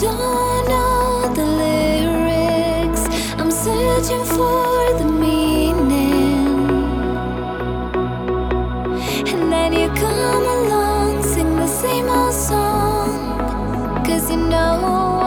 don't know the lyrics. I'm searching for the meaning. And then you come along, sing the same old song. Cause you know.